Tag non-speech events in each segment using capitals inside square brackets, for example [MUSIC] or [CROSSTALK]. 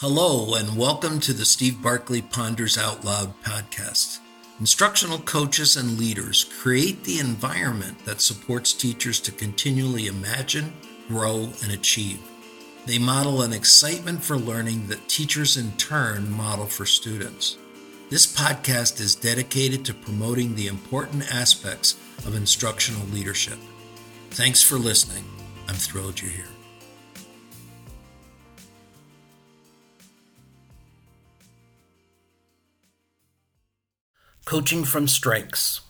Hello, and welcome to the Steve Barkley Ponders Out Loud podcast. Instructional coaches and leaders create the environment that supports teachers to continually imagine, grow, and achieve. They model an excitement for learning that teachers in turn model for students. This podcast is dedicated to promoting the important aspects of instructional leadership. Thanks for listening. I'm thrilled you're here. Coaching from Strengths.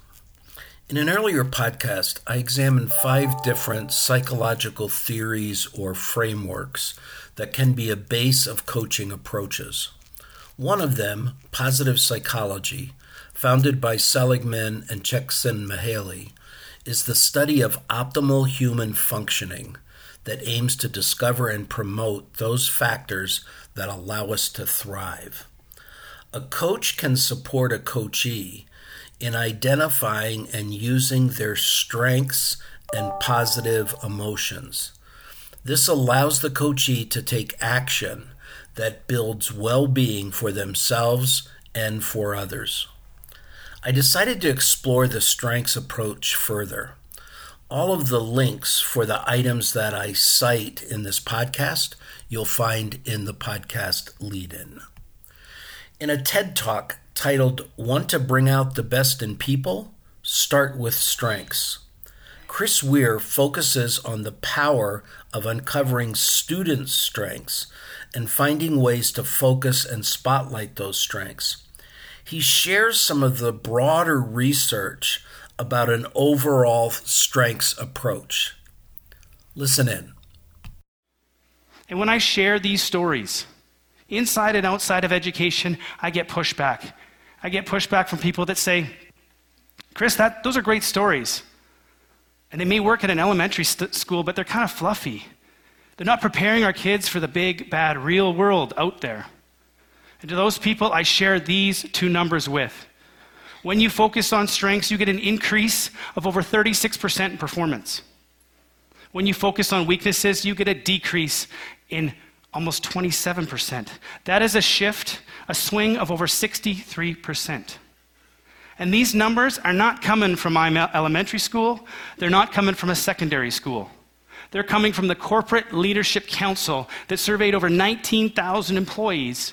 In an earlier podcast, I examined five different psychological theories or frameworks that can be a base of coaching approaches. One of them, positive psychology, founded by Seligman and Csikszentmihalyi, is the study of optimal human functioning that aims to discover and promote those factors that allow us to thrive. A coach can support a coachee in identifying and using their strengths and positive emotions. This allows the coachee to take action that builds well being for themselves and for others. I decided to explore the strengths approach further. All of the links for the items that I cite in this podcast you'll find in the podcast lead in. In a TED Talk titled Want to Bring Out the Best in People? Start with Strengths. Chris Wejr focuses on the power of uncovering students' strengths and finding ways to focus and spotlight those strengths. He shares some of the broader research about an overall strengths approach. Listen in. And when I share these stories, inside and outside of education, I get pushback. I get pushback from people that say, Chris, that, those are great stories. And they may work at an elementary st- school, but they're kind of fluffy. They're not preparing our kids for the big, bad, real world out there. And to those people, I share these two numbers with. When you focus on strengths, you get an increase of over 36% in performance. When you focus on weaknesses, you get a decrease in almost 27%. That is a shift a swing of over 63%. And these numbers are not coming from my elementary school, they're not coming from a secondary school. They're coming from the Corporate Leadership Council that surveyed over 19,000 employees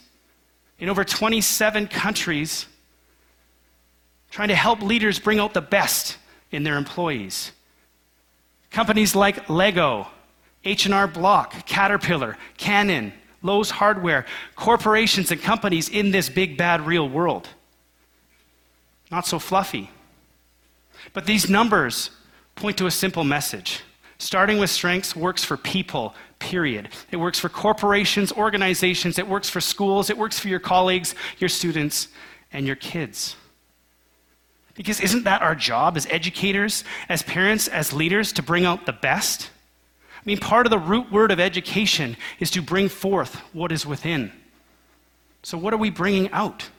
in over 27 countries, trying to help leaders bring out the best in their employees. Companies like Lego, H&R Block, Caterpillar, Canon, Lowe's Hardware, corporations and companies in this big, bad, real world. Not so fluffy. But these numbers point to a simple message. Starting with strengths works for people, period. It works for corporations, organizations, it works for schools, it works for your colleagues, your students, and your kids. Because isn't that our job as educators, as parents, as leaders to bring out the best? I mean, part of the root word of education is to bring forth what is within. So, what are we bringing out?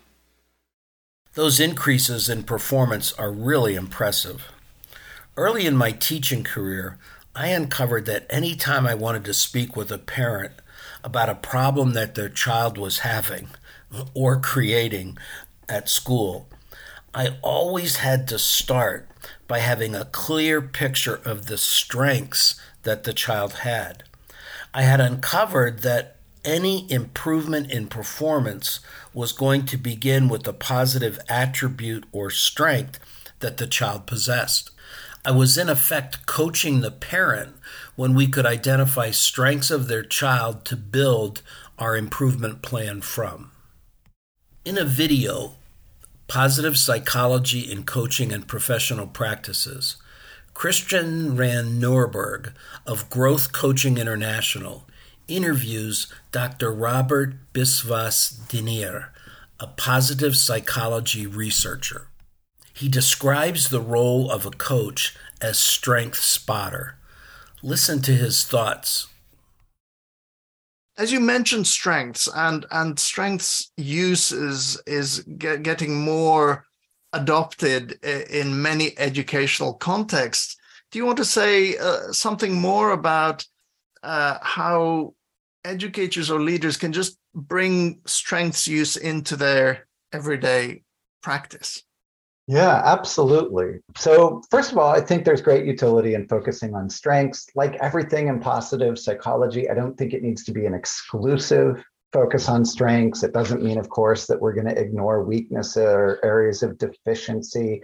Those increases in performance are really impressive. Early in my teaching career, I uncovered that any time I wanted to speak with a parent about a problem that their child was having or creating at school, I always had to start by having a clear picture of the strengths that the child had. I had uncovered that any improvement in performance was going to begin with the positive attribute or strength that the child possessed. I was in effect coaching the parent when we could identify strengths of their child to build our improvement plan from. In a video, Positive Psychology in Coaching and Professional Practices, Christian van Nieuwerburgh of Growth Coaching International interviews Dr. Robert Biswas Diener, a positive psychology researcher. He describes the role of a coach as strength spotter. Listen to his thoughts. As you mentioned, strengths and and strengths use is is get, getting more adopted in many educational contexts. Do you want to say uh, something more about uh, how educators or leaders can just bring strengths use into their everyday practice? Yeah, absolutely. So, first of all, I think there's great utility in focusing on strengths. Like everything in positive psychology, I don't think it needs to be an exclusive focus on strengths. It doesn't mean, of course, that we're going to ignore weaknesses or areas of deficiency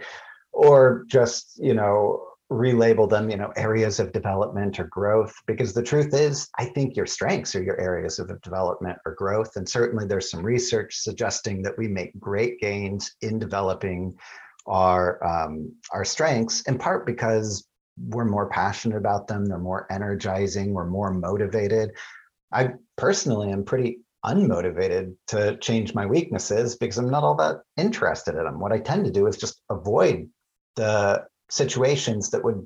or just, you know, relabel them, you know, areas of development or growth. Because the truth is, I think your strengths are your areas of development or growth. And certainly there's some research suggesting that we make great gains in developing our um, our strengths, in part because we're more passionate about them, they're more energizing, we're more motivated. I personally am pretty unmotivated to change my weaknesses because I'm not all that interested in them. What I tend to do is just avoid the situations that would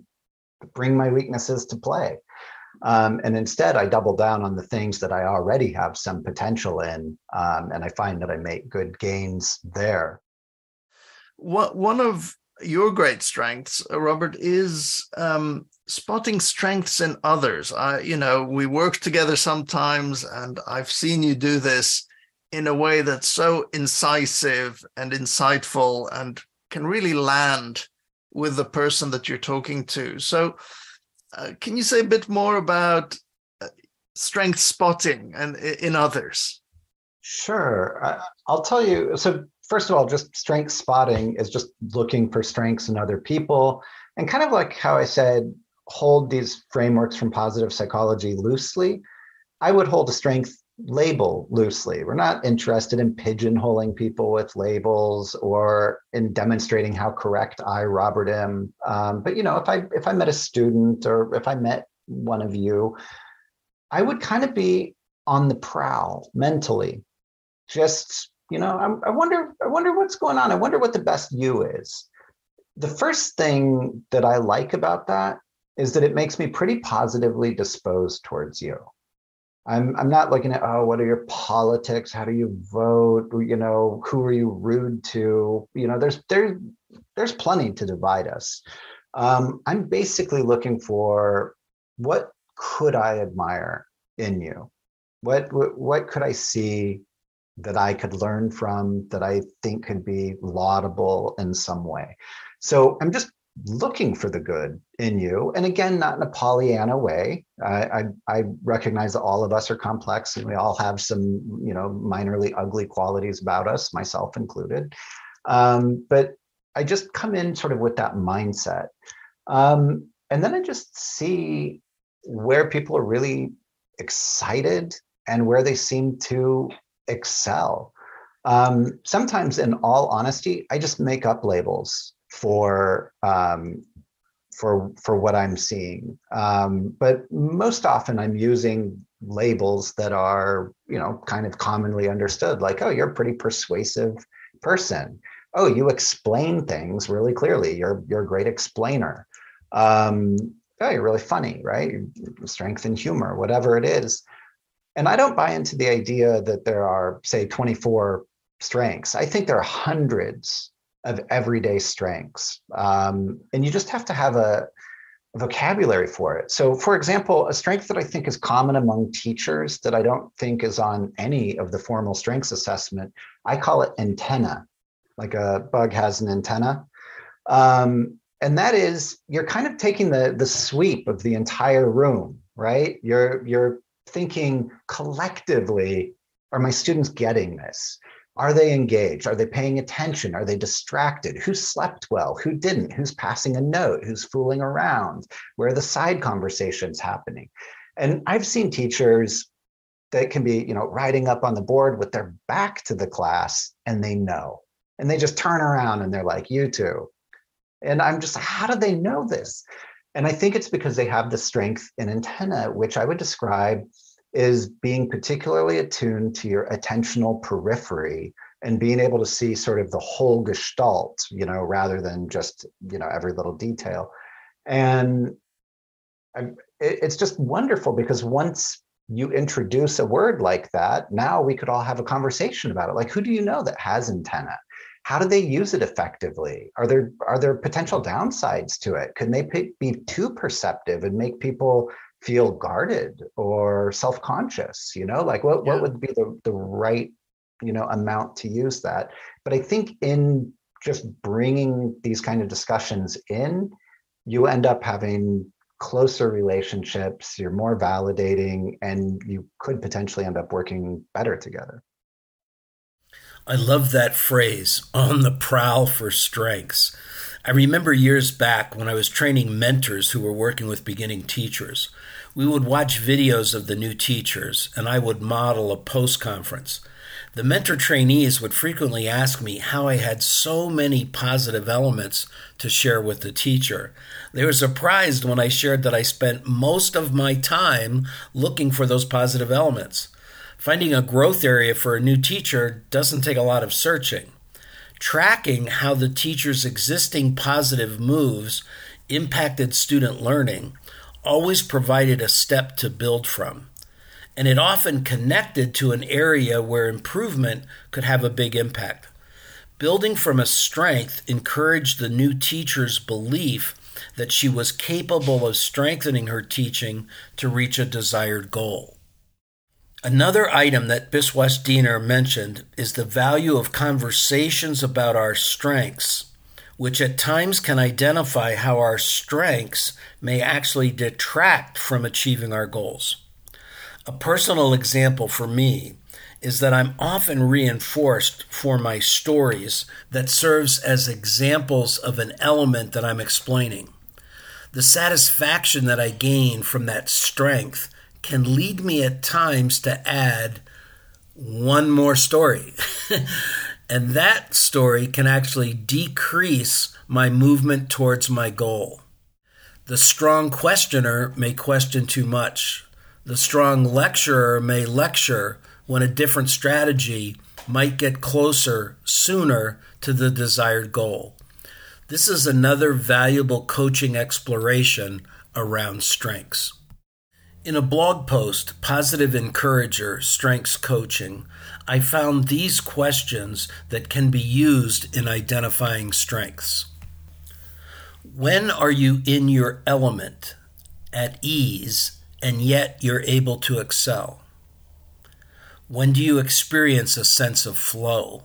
bring my weaknesses to play. Um, and instead, I double down on the things that I already have some potential in, um, and I find that I make good gains there. What one of your great strengths, uh, Robert, is um, spotting strengths in others. I, you know, we work together sometimes, and I've seen you do this in a way that's so incisive and insightful and can really land with the person that you're talking to. So, uh, can you say a bit more about uh, strength spotting and in others? Sure. I'll tell you. So, first of all, just strength spotting is just looking for strengths in other people. And kind of like how I said, hold these frameworks from positive psychology loosely. I would hold a strength label loosely. We're not interested in pigeonholing people with labels or in demonstrating how correct I, Robert, am. Um, but you know, if I if I met a student or if I met one of you, I would kind of be on the prowl mentally. Just you know, I, I wonder wonder what's going on. I wonder what the best you is. The first thing that I like about that is that it makes me pretty positively disposed towards you. I'm I'm not looking at oh what are your politics how do you vote you know who are you rude to you know there's there's there's plenty to divide us. Um, I'm basically looking for what could I admire in you, what, what what could I see that I could learn from that I think could be laudable in some way. So I'm just looking for the good in you. And again not in a pollyanna way. I, I, I recognize that all of us are complex and we all have some you know minorly ugly qualities about us myself included. Um, but i just come in sort of with that mindset. Um, and then i just see where people are really excited and where they seem to excel um, sometimes in all honesty i just make up labels for um, for for what I'm seeing. Um, but most often, I'm using labels that are you know kind of commonly understood, like oh, you're a pretty persuasive person. Oh, you explain things really clearly. You're you're a great explainer. Um, oh, you're really funny, right? Strength and humor, whatever it is. And I don't buy into the idea that there are, say, 24 strengths. I think there are hundreds of everyday strengths. Um, and you just have to have a, vocabulary for it. So, for example, a strength that I think is common among teachers that I don't think is on any of the formal strengths assessment, I call it antenna, like a bug has an antenna. Um, and that is you're kind of taking the the sweep of the entire room, right? You're you're thinking collectively, are my students getting this? Are they engaged? Are they paying attention? Are they distracted? Who slept well? Who didn't? Who's passing a note? Who's fooling around? Where are the side conversations happening? And I've seen teachers that can be, you know, riding up on the board with their back to the class and they know. And they just turn around and they're like, you too. And I'm just, how do they know this? And I think it's because they have the strength in antenna, which I would describe is being particularly attuned to your attentional periphery and being able to see sort of the whole gestalt, you know, rather than just, you know, every little detail. And it's just wonderful because once you introduce a word like that, now we could all have a conversation about it. Like, who do you know that has antenna? How do they use it effectively? Are there are there potential downsides to it? Can they be too perceptive and make people feel guarded or self-conscious you know like what, yeah. what would be the, the right you know amount to use that but i think in just bringing these kind of discussions in you end up having closer relationships you're more validating and you could potentially end up working better together i love that phrase on the prowl for strengths I remember years back when I was training mentors who were working with beginning teachers. We would watch videos of the new teachers, and I would model a post conference. The mentor trainees would frequently ask me how I had so many positive elements to share with the teacher. They were surprised when I shared that I spent most of my time looking for those positive elements. Finding a growth area for a new teacher doesn't take a lot of searching tracking how the teacher's existing positive moves impacted student learning always provided a step to build from. And it often connected to an area where improvement could have a big impact. Building from a strength encouraged the new teacher's belief that she was capable of strengthening her teaching to reach a desired goal. Another item that Biswas Diener mentioned is the value of conversations about our strengths, which at times can identify how our strengths may actually detract from achieving our goals. A personal example for me is that I'm often reinforced for my stories that serves as examples of an element that I'm explaining. The satisfaction that I gain from that strength can lead me at times to add one more story. [LAUGHS] and that story can actually decrease my movement towards my goal. The strong questioner may question too much. The strong lecturer may lecture when a different strategy might get closer sooner to the desired goal. This is another valuable coaching exploration around strengths. In a blog post, Positive Encourager Strengths Coaching, I found these questions that can be used in identifying strengths. When are you in your element, at ease, and yet you're able to excel? When do you experience a sense of flow?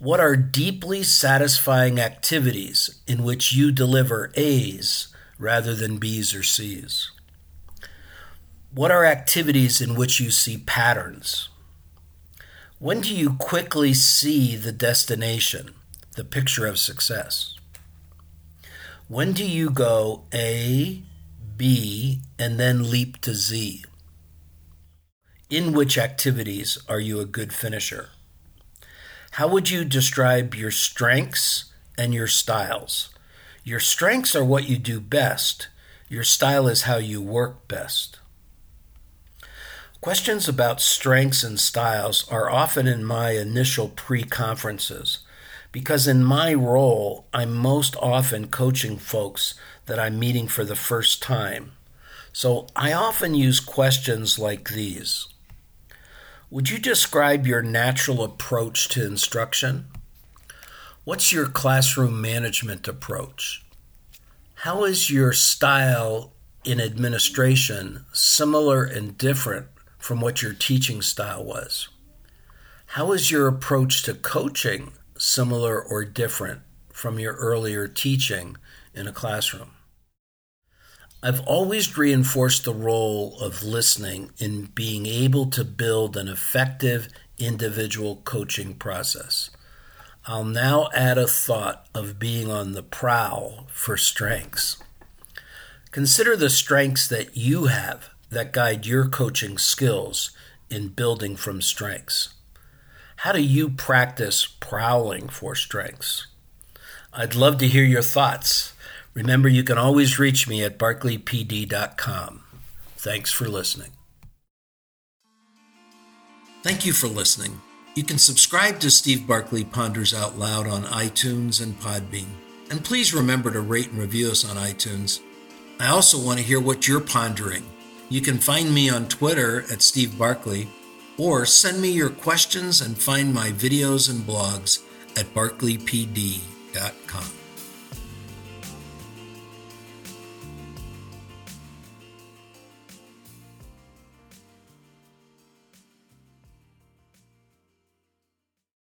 What are deeply satisfying activities in which you deliver A's rather than B's or C's? What are activities in which you see patterns? When do you quickly see the destination, the picture of success? When do you go A, B, and then leap to Z? In which activities are you a good finisher? How would you describe your strengths and your styles? Your strengths are what you do best. Your style is how you work best. Questions about strengths and styles are often in my initial pre conferences because, in my role, I'm most often coaching folks that I'm meeting for the first time. So I often use questions like these Would you describe your natural approach to instruction? What's your classroom management approach? How is your style in administration similar and different from what your teaching style was. How is your approach to coaching similar or different from your earlier teaching in a classroom? I've always reinforced the role of listening in being able to build an effective individual coaching process. I'll now add a thought of being on the prowl for strengths. Consider the strengths that you have that guide your coaching skills in building from strengths. How do you practice prowling for strengths? I'd love to hear your thoughts. Remember, you can always reach me at barkleypd.com. Thanks for listening. Thank you for listening. You can subscribe to Steve Barkley Ponders Out Loud on iTunes and Podbean. And please remember to rate and review us on iTunes. I also want to hear what you're pondering you can find me on Twitter at Steve Barkley or send me your questions and find my videos and blogs at barkleypd.com.